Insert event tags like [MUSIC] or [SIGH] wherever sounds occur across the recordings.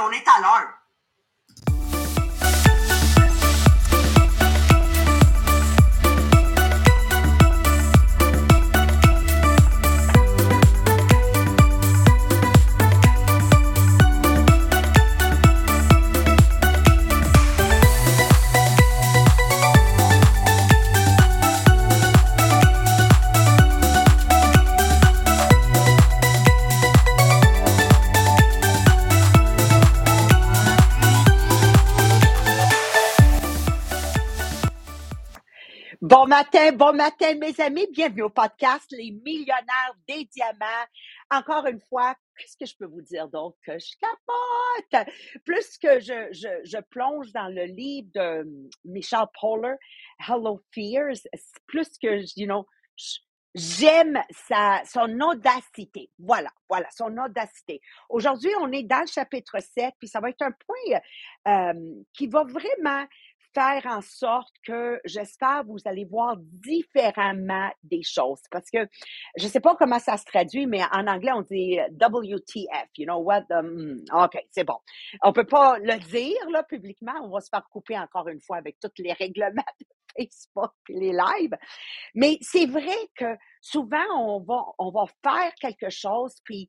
on est Bon matin, bon matin, mes amis. Bienvenue au podcast Les millionnaires des diamants. Encore une fois, qu'est-ce que je peux vous dire d'autre que je capote? Plus que je, je, plonge dans le livre de Michel Poller, Hello Fears, plus que, you know, j'aime sa, son audacité. Voilà, voilà, son audacité. Aujourd'hui, on est dans le chapitre 7, puis ça va être un point euh, qui va vraiment faire en sorte que j'espère vous allez voir différemment des choses. Parce que je sais pas comment ça se traduit mais en anglais on dit euh, WTF you know what hmm, OK c'est bon. On peut pas le dire là publiquement on va se faire couper encore une fois avec tous les règlements de [LAUGHS] Facebook les lives. Mais c'est vrai que souvent on va on va faire quelque chose puis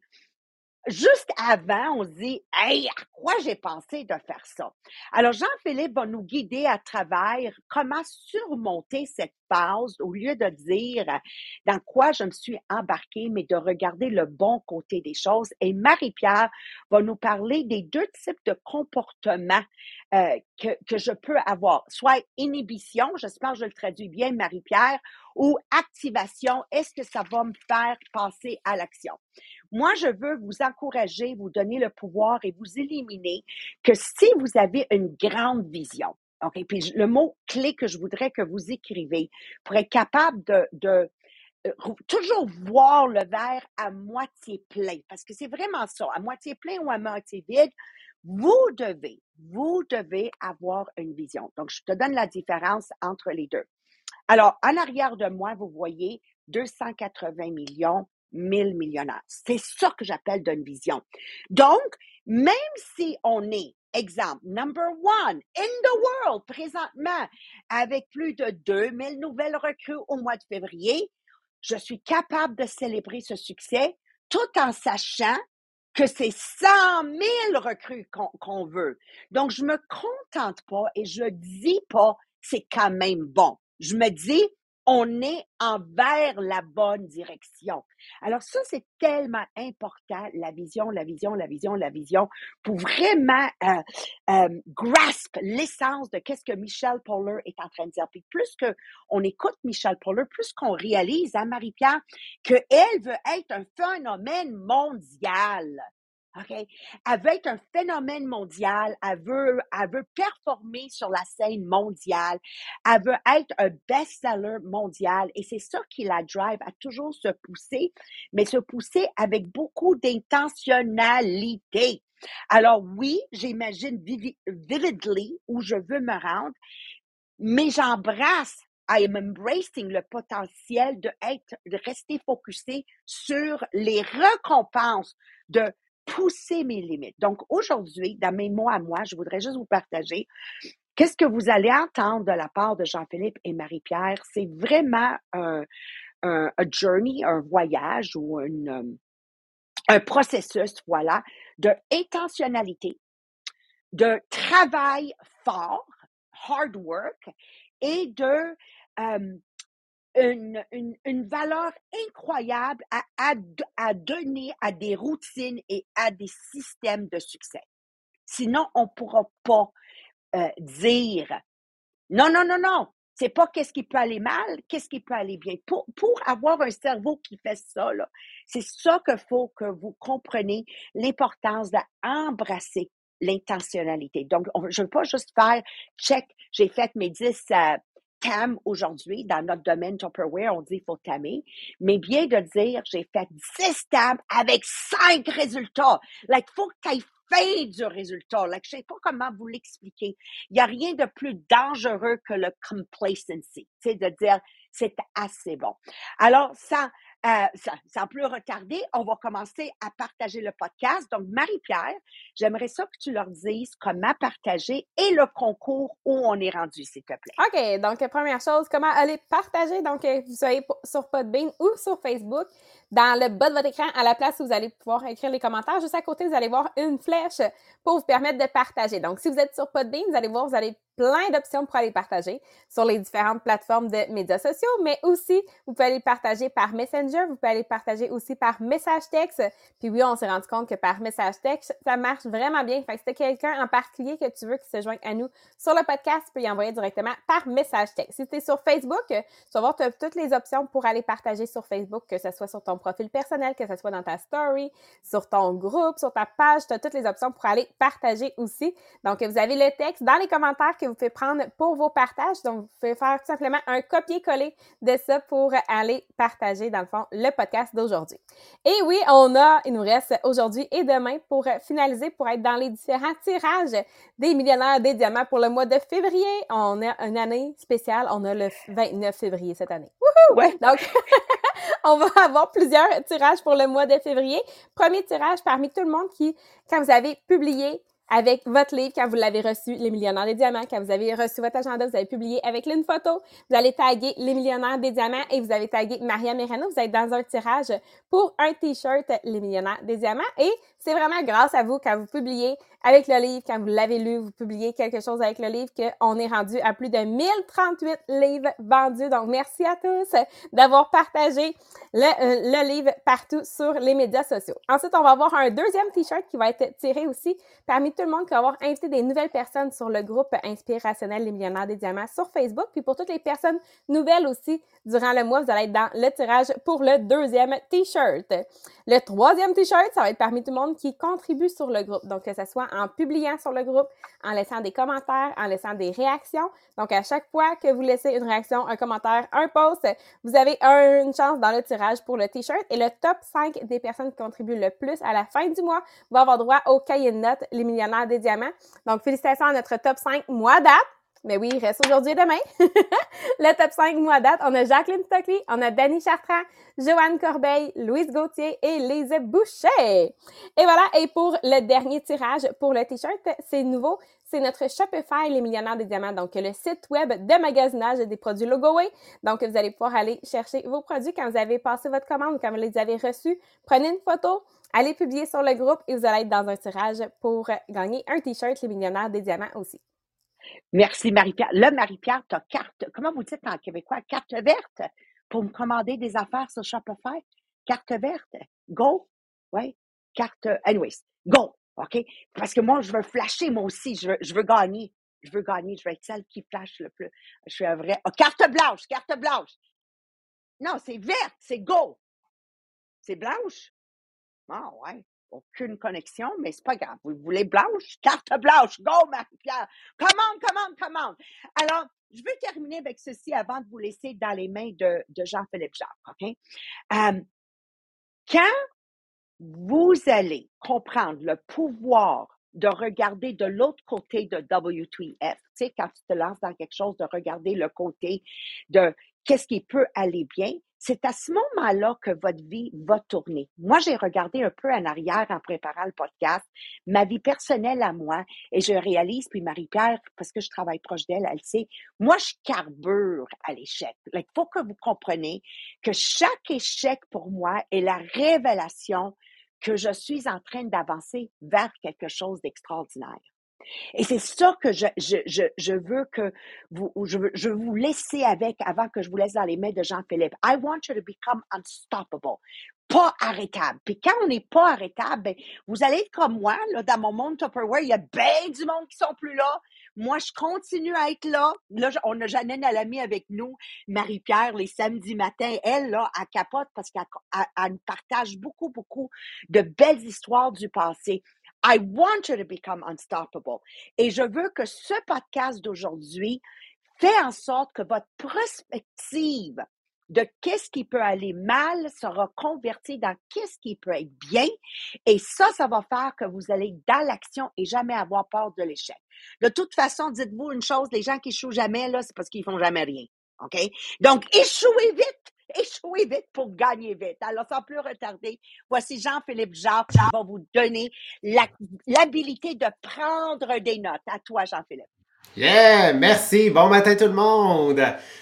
juste avant, on se dit, hey, à quoi j'ai pensé de faire ça? Alors, Jean-Philippe va nous guider à travers comment surmonter cette phase au lieu de dire dans quoi je me suis embarquée, mais de regarder le bon côté des choses. Et Marie-Pierre va nous parler des deux types de comportements euh, que, que je peux avoir, soit inhibition, j'espère que je le traduis bien, Marie-Pierre, ou activation, est-ce que ça va me faire passer à l'action? Moi, je veux vous encourager, vous donner le pouvoir et vous éliminer que si vous avez une grande vision, OK, puis le mot clé que je voudrais que vous écrivez pour être capable de, de euh, toujours voir le verre à moitié plein, parce que c'est vraiment ça, à moitié plein ou à moitié vide, vous devez, vous devez avoir une vision. Donc, je te donne la différence entre les deux. Alors, en arrière de moi, vous voyez 280 millions, 1000 millionnaires. C'est ça que j'appelle d'une vision. Donc, même si on est, exemple, number one in the world présentement, avec plus de 2000 nouvelles recrues au mois de février, je suis capable de célébrer ce succès tout en sachant que c'est 100 000 recrues qu'on veut. Donc, je me contente pas et je dis pas c'est quand même bon je me dis, on est envers la bonne direction. Alors ça, c'est tellement important, la vision, la vision, la vision, la vision, pour vraiment euh, euh, grasp l'essence de qu'est-ce que Michel Poller est en train de dire. Puis plus qu'on écoute Michel Poller, plus qu'on réalise, à hein, Marie-Pierre, qu'elle veut être un phénomène mondial. OK? Elle veut être un phénomène mondial. Elle veut, elle veut performer sur la scène mondiale. Elle veut être un best-seller mondial. Et c'est ça qui la drive à toujours se pousser, mais se pousser avec beaucoup d'intentionnalité. Alors oui, j'imagine vividly où je veux me rendre, mais j'embrasse I am embracing le potentiel de être, de rester focusé sur les récompenses de pousser mes limites. Donc aujourd'hui, dans mes mots à moi, je voudrais juste vous partager qu'est-ce que vous allez entendre de la part de Jean-Philippe et Marie-Pierre. C'est vraiment un, journey, un voyage ou une, un processus, voilà, de intentionnalité, de travail fort, hard work, et de euh, une, une, une, valeur incroyable à, à, à, donner à des routines et à des systèmes de succès. Sinon, on ne pourra pas euh, dire non, non, non, non, c'est pas qu'est-ce qui peut aller mal, qu'est-ce qui peut aller bien. Pour, pour avoir un cerveau qui fait ça, c'est ça qu'il faut que vous compreniez l'importance d'embrasser l'intentionnalité. Donc, je ne veux pas juste faire check, j'ai fait mes 10 tam aujourd'hui, dans notre domaine Tupperware, on dit il faut tamer, mais bien de dire j'ai fait 10 tam avec 5 résultats. Like, faut que tu fait du résultat. Like, je sais pas comment vous l'expliquer. Il n'y a rien de plus dangereux que le complacency, tu de dire c'est assez bon. Alors, ça, euh, sans, plus retarder, on va commencer à partager le podcast. Donc, Marie-Pierre, j'aimerais ça que tu leur dises comment partager et le concours où on est rendu, s'il te plaît. OK. Donc, première chose, comment aller partager? Donc, vous soyez sur Podbean ou sur Facebook. Dans le bas de votre écran, à la place où vous allez pouvoir écrire les commentaires, juste à côté, vous allez voir une flèche pour vous permettre de partager. Donc, si vous êtes sur Podbean, vous allez voir, vous allez plein d'options pour aller partager sur les différentes plateformes de médias sociaux, mais aussi, vous pouvez aller partager par Messenger, vous pouvez aller partager aussi par message texte. Puis oui, on s'est rendu compte que par message texte, ça marche vraiment bien. Fait que si quelqu'un en particulier que tu veux qui se joigne à nous sur le podcast, tu peux y envoyer directement par message texte. Si tu es sur Facebook, tu vas voir toutes les options pour aller partager sur Facebook, que ce soit sur ton profil personnel, que ce soit dans ta story, sur ton groupe, sur ta page, tu as toutes les options pour aller partager aussi. Donc, vous avez le texte dans les commentaires que vous pouvez prendre pour vos partages. Donc, vous pouvez faire tout simplement un copier-coller de ça pour aller partager, dans le fond, le podcast d'aujourd'hui. Et oui, on a, il nous reste aujourd'hui et demain pour finaliser, pour être dans les différents tirages des millionnaires des diamants pour le mois de février. On a une année spéciale. On a le 29 février cette année. Wouhou! Ouais. Donc, [LAUGHS] on va avoir plusieurs tirages pour le mois de février. Premier tirage parmi tout le monde qui, quand vous avez publié avec votre livre quand vous l'avez reçu, Les Millionnaires des Diamants, quand vous avez reçu votre agenda, vous avez publié avec une photo, vous allez taguer Les Millionnaires des Diamants et vous avez tagué Maria Merano. Vous êtes dans un tirage pour un T-shirt Les Millionnaires des Diamants et c'est vraiment grâce à vous quand vous publiez avec le livre, quand vous l'avez lu, vous publiez quelque chose avec le livre, qu'on est rendu à plus de 1038 livres vendus. Donc, merci à tous d'avoir partagé le, euh, le, livre partout sur les médias sociaux. Ensuite, on va avoir un deuxième t-shirt qui va être tiré aussi parmi tout le monde qui va avoir invité des nouvelles personnes sur le groupe Inspirationnel Les Millionnaires des Diamants sur Facebook. Puis pour toutes les personnes nouvelles aussi, durant le mois, vous allez être dans le tirage pour le deuxième t-shirt. Le troisième t-shirt, ça va être parmi tout le monde qui contribue sur le groupe. Donc, que ce soit en publiant sur le groupe, en laissant des commentaires, en laissant des réactions. Donc, à chaque fois que vous laissez une réaction, un commentaire, un post, vous avez une chance dans le tirage pour le t-shirt. Et le top 5 des personnes qui contribuent le plus à la fin du mois va avoir droit au cahier de notes Les Millionnaires des Diamants. Donc, félicitations à notre top 5 mois date. Mais oui, il reste aujourd'hui et demain. [LAUGHS] le top 5 mois date, on a Jacqueline Stockley, on a Dani Chartrand, Joanne Corbeil, Louise Gauthier et Lise Boucher. Et voilà, et pour le dernier tirage pour le t-shirt, c'est nouveau, c'est notre Shopify Les Millionnaires des Diamants, donc le site web de magasinage des produits Logoway. Donc, vous allez pouvoir aller chercher vos produits quand vous avez passé votre commande, quand vous les avez reçus. Prenez une photo, allez publier sur le groupe et vous allez être dans un tirage pour gagner un t-shirt Les Millionnaires des Diamants aussi. Merci, Marie-Pierre. Là, Marie-Pierre, tu as carte, comment vous dites en québécois? Carte verte pour me commander des affaires sur Shopify? Carte verte? Go? Oui. Carte, anyways, go. OK? Parce que moi, je veux flasher, moi aussi. Je veux, je veux gagner. Je veux gagner. Je veux être celle qui flash le plus. Je suis un vrai. Oh, carte blanche, carte blanche. Non, c'est verte, c'est go. C'est blanche? Ah, ouais aucune connexion, mais c'est pas grave. Vous voulez blanche? Carte blanche. Go, Marie-Pierre. Commande, commande, commande. Alors, je veux terminer avec ceci avant de vous laisser dans les mains de, Jean-Philippe Jacques. OK? Euh, quand vous allez comprendre le pouvoir de regarder de l'autre côté de WTF, tu sais, quand tu te lances dans quelque chose, de regarder le côté de qu'est-ce qui peut aller bien, c'est à ce moment-là que votre vie va tourner. Moi, j'ai regardé un peu en arrière en préparant le podcast, ma vie personnelle à moi, et je réalise, puis Marie-Pierre, parce que je travaille proche d'elle, elle sait, moi, je carbure à l'échec. Il faut que vous compreniez que chaque échec pour moi est la révélation que je suis en train d'avancer vers quelque chose d'extraordinaire. Et c'est ça que je, je, je, veux que vous, je je vous laisser avec avant que je vous laisse dans les mains de Jean-Philippe. I want you to become unstoppable. Pas arrêtable. Puis quand on n'est pas arrêtable, ben, vous allez être comme moi, là, dans mon monde Tupperware, il y a bien du monde qui sont plus là. Moi, je continue à être là. Là, on a Janine Alamy avec nous, Marie-Pierre, les samedis matins. Elle, là, elle capote parce qu'elle partage beaucoup, beaucoup de belles histoires du passé. I want you to become unstoppable. Et je veux que ce podcast d'aujourd'hui fait en sorte que votre perspective de qu'est-ce qui peut aller mal sera convertie dans qu'est-ce qui peut être bien. Et ça, ça va faire que vous allez dans l'action et jamais avoir peur de l'échec. De toute façon, dites-vous une chose, les gens qui échouent jamais, là, c'est parce qu'ils font jamais rien. OK? Donc, échouez vite [LAUGHS] échouer vite pour gagner vite. Alors, sans plus retarder, voici Jean-Philippe Jacques qui va vous donner l'habilité de prendre des notes. À toi, Jean-Philippe. Yeah, merci. Bon matin tout le monde.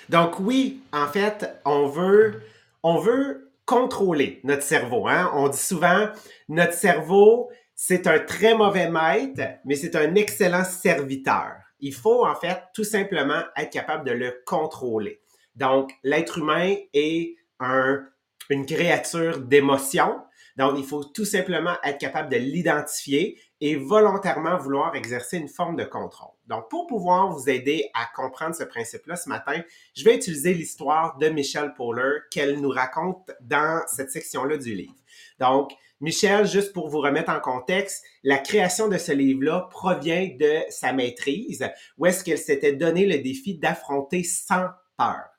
Donc oui, en fait, on veut, on veut contrôler notre cerveau. Hein? On dit souvent, notre cerveau, c'est un très mauvais maître, mais c'est un excellent serviteur. Il faut en fait tout simplement être capable de le contrôler. Donc, l'être humain est un, une créature d'émotion. Donc, il faut tout simplement être capable de l'identifier et volontairement vouloir exercer une forme de contrôle. Donc, pour pouvoir vous aider à comprendre ce principe-là ce matin, je vais utiliser l'histoire de Michelle Poehler qu'elle nous raconte dans cette section-là du livre. Donc, Michelle, juste pour vous remettre en contexte, la création de ce livre-là provient de sa maîtrise, où est-ce qu'elle s'était donné le défi d'affronter sans peur.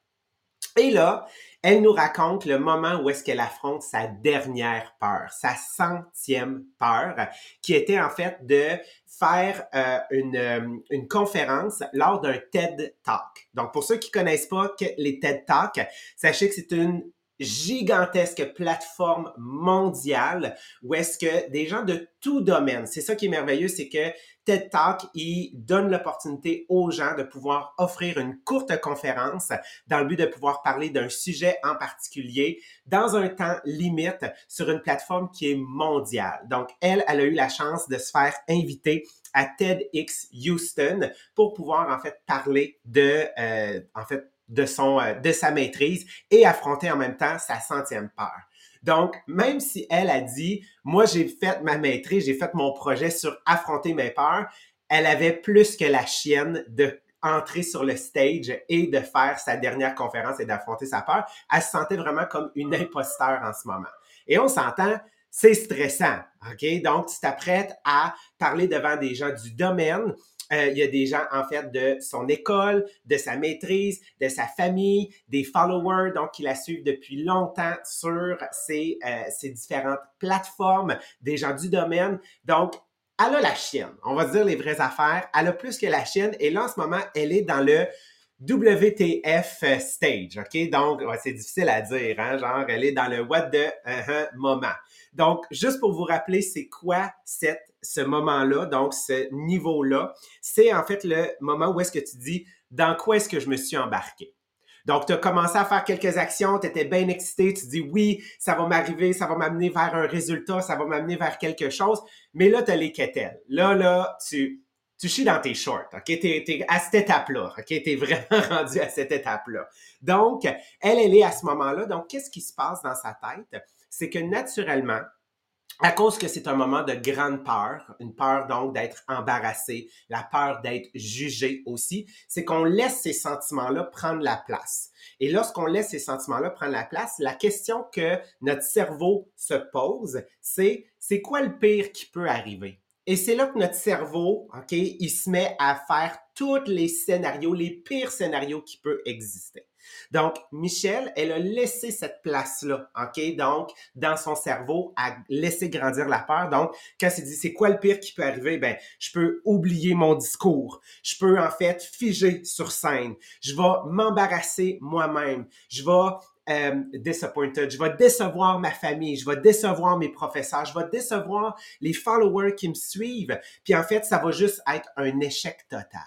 Et là, elle nous raconte le moment où est-ce qu'elle affronte sa dernière peur, sa centième peur, qui était en fait de faire euh, une, euh, une, conférence lors d'un TED Talk. Donc, pour ceux qui connaissent pas les TED Talks, sachez que c'est une gigantesque plateforme mondiale où est-ce que des gens de tout domaine, c'est ça qui est merveilleux, c'est que TED Talk, il donne l'opportunité aux gens de pouvoir offrir une courte conférence dans le but de pouvoir parler d'un sujet en particulier dans un temps limite sur une plateforme qui est mondiale. Donc, elle, elle a eu la chance de se faire inviter à TEDx Houston pour pouvoir en fait parler de, euh, en fait, de, son, euh, de sa maîtrise et affronter en même temps sa centième peur. Donc, même si elle a dit, moi j'ai fait ma maîtrise, j'ai fait mon projet sur affronter mes peurs, elle avait plus que la chienne de entrer sur le stage et de faire sa dernière conférence et d'affronter sa peur. Elle se sentait vraiment comme une imposteur en ce moment. Et on s'entend, c'est stressant, OK? Donc, tu t'apprêtes à parler devant des gens du domaine, euh, il y a des gens, en fait, de son école, de sa maîtrise, de sa famille, des followers, donc, qui la suivent depuis longtemps sur ces, euh, ces différentes plateformes, des gens du domaine. Donc, elle a la chienne. On va dire les vraies affaires. Elle a plus que la chienne. Et là, en ce moment, elle est dans le WTF stage, OK? Donc, c'est difficile à dire, hein? Genre, elle est dans le what the uh moment. Donc, juste pour vous rappeler, c'est quoi cette, ce moment-là, donc ce niveau-là? C'est en fait le moment où est-ce que tu dis, dans quoi est-ce que je me suis embarqué? Donc, tu as commencé à faire quelques actions, tu étais bien excité, tu dis oui, ça va m'arriver, ça va m'amener vers un résultat, ça va m'amener vers quelque chose. Mais là, tu as les quételles. Là, là, tu, tu chies dans tes shorts, OK? T'es, es à cette étape-là, OK? T'es vraiment [LAUGHS] rendu à cette étape-là. Donc, elle, elle est à ce moment-là. Donc, qu'est-ce qui se passe dans sa tête? C'est que naturellement, à cause que c'est un moment de grande peur, une peur donc d'être embarrassé, la peur d'être jugé aussi, c'est qu'on laisse ces sentiments-là prendre la place. Et lorsqu'on laisse ces sentiments-là prendre la place, la question que notre cerveau se pose, c'est c'est quoi le pire qui peut arriver? Et c'est là que notre cerveau, OK, il se met à faire tous les scénarios, les pires scénarios qui peuvent exister. Donc, Michel, elle a laissé cette place-là, OK? Donc, dans son cerveau, à laisser grandir la peur. Donc, quand elle dit, c'est quoi le pire qui peut arriver? Ben, je peux oublier mon discours. Je peux, en fait, figer sur scène. Je vais m'embarrasser moi-même. Je vais euh, disappointed, je vais décevoir ma famille, je vais décevoir mes professeurs, je vais décevoir les followers qui me suivent. Puis en fait, ça va juste être un échec total.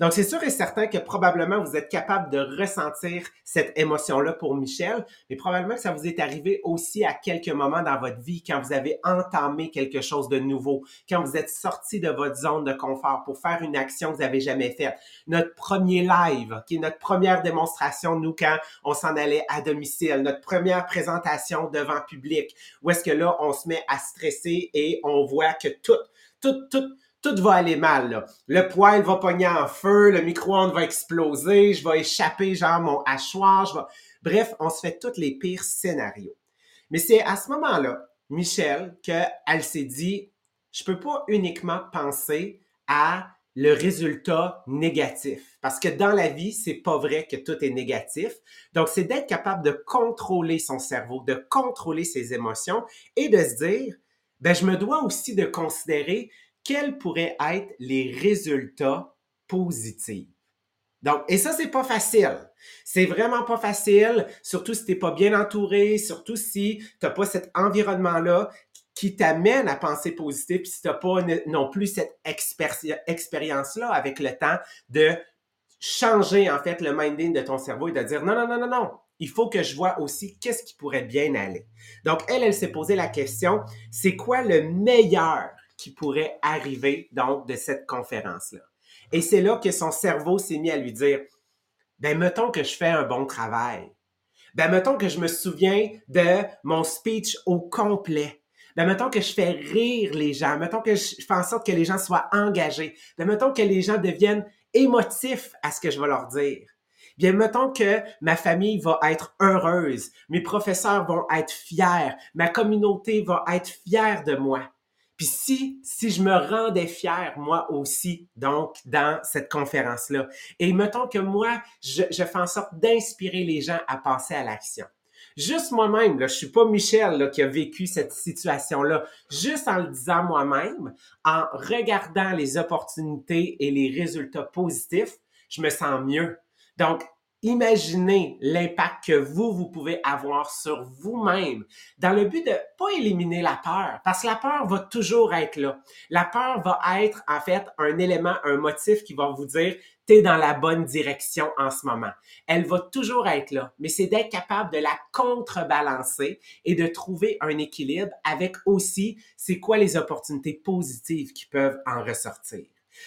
Donc, c'est sûr et certain que probablement vous êtes capable de ressentir cette émotion-là pour Michel, mais probablement que ça vous est arrivé aussi à quelques moments dans votre vie quand vous avez entamé quelque chose de nouveau, quand vous êtes sorti de votre zone de confort pour faire une action que vous n'avez jamais faite. Notre premier live, qui est notre première démonstration, nous, quand on s'en allait à domicile, notre première présentation devant public, où est-ce que là, on se met à stresser et on voit que tout, tout, tout, tout va aller mal. Là. Le poêle va pogner en feu, le micro-ondes va exploser, je vais échapper genre mon hachoir, je vais... Bref, on se fait tous les pires scénarios. Mais c'est à ce moment-là, Michel, qu'elle s'est dit, je peux pas uniquement penser à le résultat négatif. Parce que dans la vie, c'est pas vrai que tout est négatif. Donc, c'est d'être capable de contrôler son cerveau, de contrôler ses émotions et de se dire, ben, je me dois aussi de considérer quels pourraient être les résultats positifs? Donc, et ça, c'est pas facile. C'est vraiment pas facile, surtout si t'es pas bien entouré, surtout si t'as pas cet environnement-là qui t'amène à penser positif, puis si t'as pas non plus cette expérience-là avec le temps de changer, en fait, le minding de ton cerveau et de dire non, non, non, non, non, il faut que je vois aussi qu'est-ce qui pourrait bien aller. Donc, elle, elle s'est posé la question, c'est quoi le meilleur qui pourrait arriver, donc, de cette conférence-là? Et c'est là que son cerveau s'est mis à lui dire, ben, mettons que je fais un bon travail. Ben, mettons que je me souviens de mon speech au complet. Ben, mettons que je fais rire les gens. Mettons que je fais en sorte que les gens soient engagés. Ben, mettons que les gens deviennent émotifs à ce que je vais leur dire. Bien, mettons que ma famille va être heureuse, mes professeurs vont être fiers, ma communauté va être fière de moi. Puis si, si je me rendais fier, moi aussi, donc, dans cette conférence-là, et mettons que moi, je, fais en sorte d'inspirer les gens à passer à l'action. Juste moi-même, là, je suis pas Michel qui a vécu cette situation-là. Juste en le disant moi-même, en regardant les opportunités et les résultats positifs, je me sens mieux. Donc, imaginez l'impact que vous, vous pouvez avoir sur vous-même dans le but de pas éliminer la peur, parce que la peur va toujours être là. La peur va être, en fait, un élément, un motif qui va vous dire, t'es dans la bonne direction en ce moment. Elle va toujours être là, mais c'est d'être capable de la contrebalancer et de trouver un équilibre avec aussi, c'est quoi les opportunités positives qui peuvent en ressortir.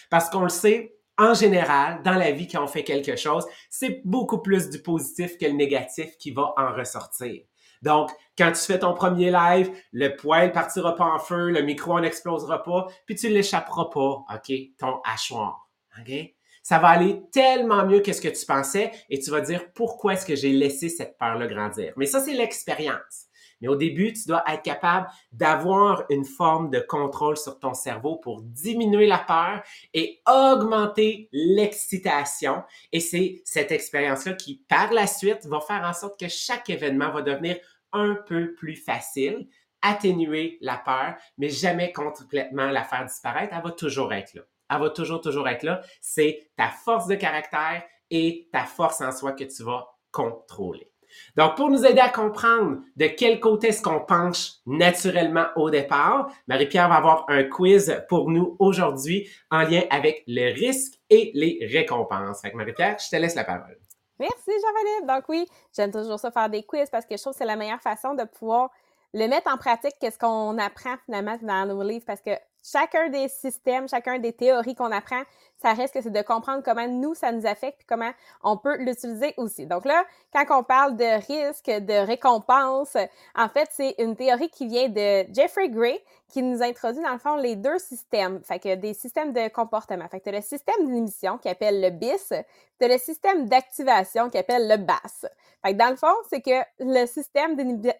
Parce qu'on le sait, en général, dans la vie, quand on fait quelque chose, c'est beaucoup plus du positif que le négatif qui va en ressortir. Donc, quand tu fais ton premier live, le poêle partira pas en feu, le micro n'explosera pas, puis tu l'échapperas pas, OK, ton hachoir, OK? Ça va aller tellement mieux que ce que tu pensais et tu vas dire pourquoi est-ce que j'ai laissé cette peur-là grandir? Mais ça, c'est l'expérience. Mais au début, tu dois être capable d'avoir une forme de contrôle sur ton cerveau pour diminuer la peur et augmenter l'excitation. Et c'est cette expérience-là qui, par la suite, va faire en sorte que chaque événement va devenir un peu plus facile, atténuer la peur, mais jamais complètement la faire disparaître. Elle va toujours être là. Elle va toujours, toujours être là. C'est ta force de caractère et ta force en soi que tu vas contrôler. Donc, pour nous aider à comprendre de quel côté est-ce qu'on penche naturellement au départ, Marie-Pierre va avoir un quiz pour nous aujourd'hui en lien avec le risque et les récompenses. Fait Marie-Pierre, je te laisse la parole. Merci Jean-Philippe. Donc oui, j'aime toujours ça faire des quiz parce que je trouve que c'est la meilleure façon de pouvoir le mettre en pratique, qu'est-ce qu'on apprend finalement dans nos livres, parce que chacun des systèmes, chacun des théories qu'on apprend, ça reste que c'est de comprendre comment nous, ça nous affecte, puis comment on peut l'utiliser aussi. Donc là, quand on parle de risque, de récompense, en fait, c'est une théorie qui vient de Jeffrey Gray, qui nous introduit dans le fond les deux systèmes, fait que des systèmes de comportement. Fait que le système d'inhibition qui appelle le BIS, tu le système d'activation qui appelle le BAS. Fait que dans le fond, c'est que le système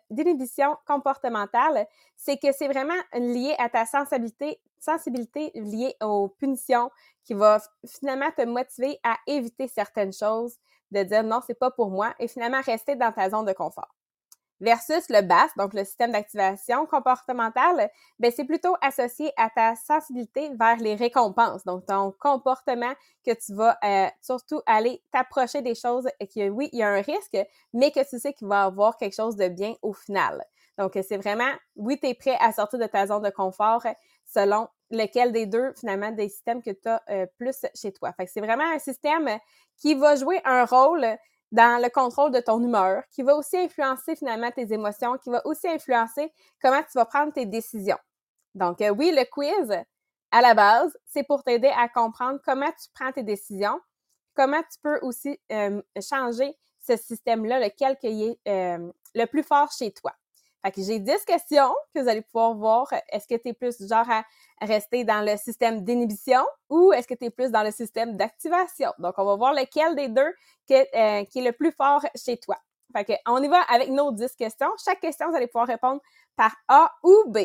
d'inhibition comportementale, c'est que c'est vraiment lié à ta sensibilité, sensibilité liée aux punitions qui va finalement te motiver à éviter certaines choses, de dire non, c'est pas pour moi et finalement rester dans ta zone de confort versus le BAS, donc le système d'activation comportementale, ben c'est plutôt associé à ta sensibilité vers les récompenses, donc ton comportement que tu vas euh, surtout aller t'approcher des choses et que oui, il y a un risque, mais que tu sais qu'il va avoir quelque chose de bien au final. Donc c'est vraiment, oui, tu es prêt à sortir de ta zone de confort selon lequel des deux, finalement, des systèmes que tu as euh, plus chez toi. Fait que c'est vraiment un système qui va jouer un rôle dans le contrôle de ton humeur, qui va aussi influencer finalement tes émotions, qui va aussi influencer comment tu vas prendre tes décisions. Donc, euh, oui, le quiz, à la base, c'est pour t'aider à comprendre comment tu prends tes décisions, comment tu peux aussi euh, changer ce système-là, lequel qui est le plus fort chez toi. J'ai 10 questions que vous allez pouvoir voir. Est-ce que tu es plus genre à rester dans le système d'inhibition ou est-ce que tu es plus dans le système d'activation? Donc, on va voir lequel des deux euh, qui est le plus fort chez toi. Fait on y va avec nos 10 questions. Chaque question, vous allez pouvoir répondre par A ou B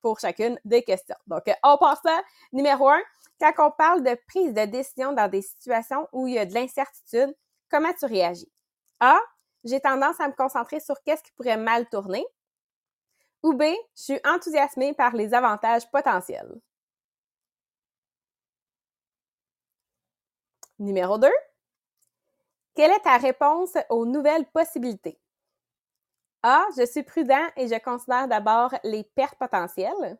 pour chacune des questions. Donc, on passe à numéro 1. Quand on parle de prise de décision dans des situations où il y a de l'incertitude, comment tu réagis? A, j'ai tendance à me concentrer sur qu'est-ce qui pourrait mal tourner. Ou B, je suis enthousiasmée par les avantages potentiels. Numéro 2. Quelle est ta réponse aux nouvelles possibilités? A. Je suis prudent et je considère d'abord les pertes potentielles.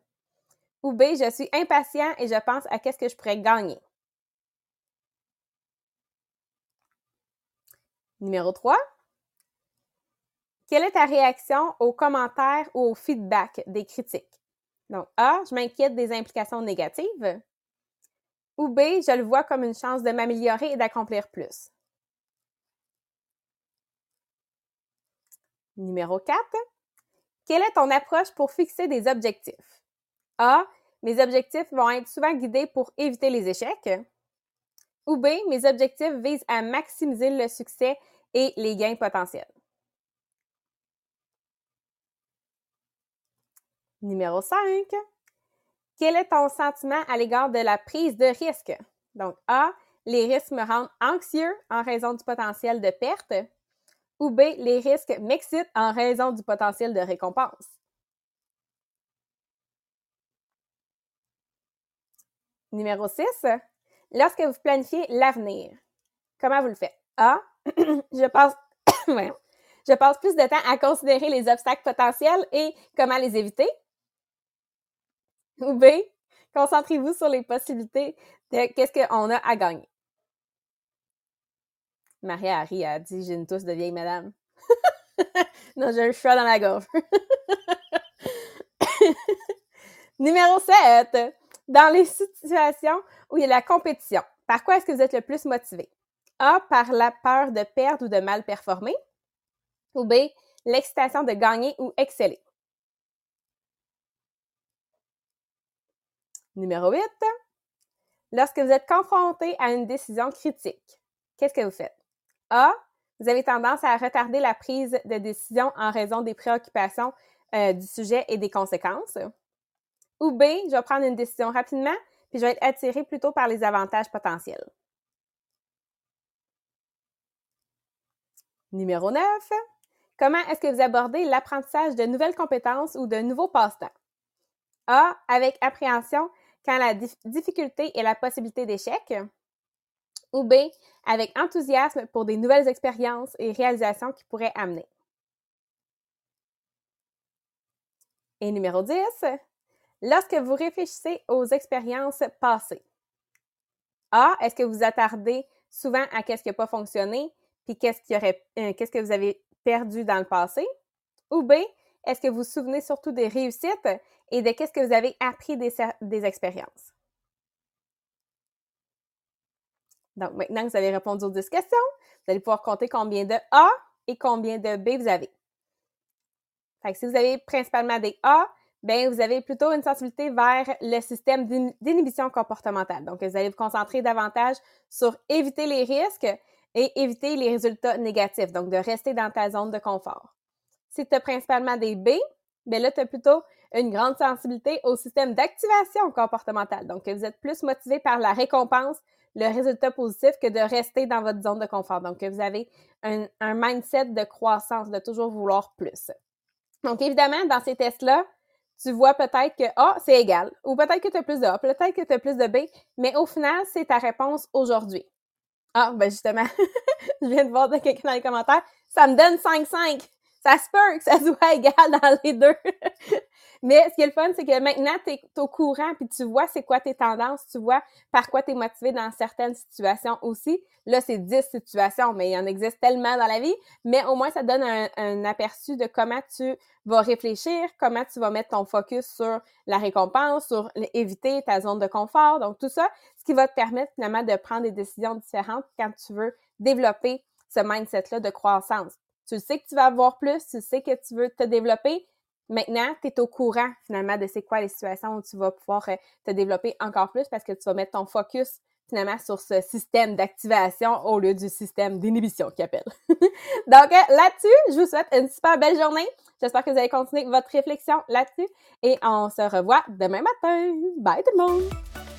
Ou B. Je suis impatient et je pense à qu'est-ce que je pourrais gagner. Numéro 3. Quelle est ta réaction aux commentaires ou au feedback des critiques? Donc, A, je m'inquiète des implications négatives. Ou B, je le vois comme une chance de m'améliorer et d'accomplir plus. Numéro 4. Quelle est ton approche pour fixer des objectifs? A. Mes objectifs vont être souvent guidés pour éviter les échecs. Ou B. Mes objectifs visent à maximiser le succès et les gains potentiels. Numéro 5. Quel est ton sentiment à l'égard de la prise de risque? Donc, A, les risques me rendent anxieux en raison du potentiel de perte. Ou B, les risques m'excitent en raison du potentiel de récompense. Numéro 6. Lorsque vous planifiez l'avenir, comment vous le faites? A, [CLEARS THROAT] je passe, [CLEARS THROAT] je passe plus de temps à considérer les obstacles potentiels et comment les éviter. [LAUGHS] Ou B, concentrez-vous sur les possibilités de qu'est-ce qu'on a à gagner. Maria Harry a dit J'ai une tousse de vieille madame. [LAUGHS] non, j'ai un choix dans la gorge. [LAUGHS] Numéro 7. Dans les situations où il y a la compétition, par quoi est-ce que vous êtes le plus motivé? A. Par la peur de perdre ou de mal performer. Ou B. L'excitation de gagner ou exceller? Numéro 8. Lorsque vous êtes confronté à une décision critique, qu'est-ce que vous faites? A. Vous avez tendance à retarder la prise de décision en raison des préoccupations euh, du sujet et des conséquences. Ou B. Je vais prendre une décision rapidement, puis je vais être attiré plutôt par les avantages potentiels. Numéro 9. Comment est-ce que vous abordez l'apprentissage de nouvelles compétences ou de nouveaux passe-temps? A. Avec appréhension quand la difficulté et la possibilité d'échec. Ou B. Avec enthousiasme pour des nouvelles expériences et réalisations qui pourraient amener. Et numéro 10. Lorsque vous réfléchissez aux expériences passées. A. Est-ce que vous attardez souvent à qu'est-ce qui n'a pas fonctionné, puis qu'est-ce euh, qu'est-ce que vous avez perdu dans le passé? Ou B. Est-ce que vous vous souvenez surtout des réussites et de qu'est-ce que vous avez appris des, expériences? Donc, maintenant que vous avez répondu aux 10 questions, vous allez pouvoir compter combien de A et combien de B vous avez. Si vous avez principalement des A, bien, vous avez plutôt une sensibilité vers le système d'inhibition comportementale. Donc, vous allez vous concentrer davantage sur éviter les risques et éviter les résultats négatifs. Donc, de rester dans ta zone de confort. Si tu as principalement des B, bien là, tu as plutôt une grande sensibilité au système d'activation comportementale. Donc, vous êtes plus motivé par la récompense, le résultat positif que de rester dans votre zone de confort. Donc, vous avez un, mindset de croissance, de toujours vouloir plus. Donc, évidemment, dans ces tests-là, tu vois peut-être que A, c'est égal, ou peut-être que tu as plus de A, peut-être que tu as plus de B, mais au final, c'est ta réponse aujourd'hui. Ah, ben justement, [LAUGHS] je viens de voir de quelqu'un dans les commentaires, ça me donne 5-5 ça se peut que ça [LAUGHS] soit égal dans les deux. Mais ce qui est le fun, c'est que maintenant, tu es au courant, puis tu vois c'est quoi tes tendances, tu vois par quoi tu es motivé dans certaines situations aussi. Là, c'est 10 situations, mais il en existe tellement dans la vie. Mais au moins, ça donne un, aperçu de comment tu vas réfléchir, comment tu vas mettre ton focus sur la récompense, sur éviter ta zone de confort. Donc, tout ça, ce qui va te permettre finalement de prendre des décisions différentes quand tu veux développer ce mindset-là de croissance. Tu sais que tu vas avoir plus, tu sais que tu veux te développer. Maintenant, tu es au courant finalement de c'est quoi les situations où tu vas pouvoir euh, te développer encore plus parce que tu vas mettre ton focus finalement sur ce système d'activation au lieu du système d'inhibition qui appelle. [LAUGHS] Donc euh, là-dessus, je vous souhaite une super belle journée. J'espère que vous allez continuer votre réflexion là-dessus et on se revoit demain matin. Bye tout le monde!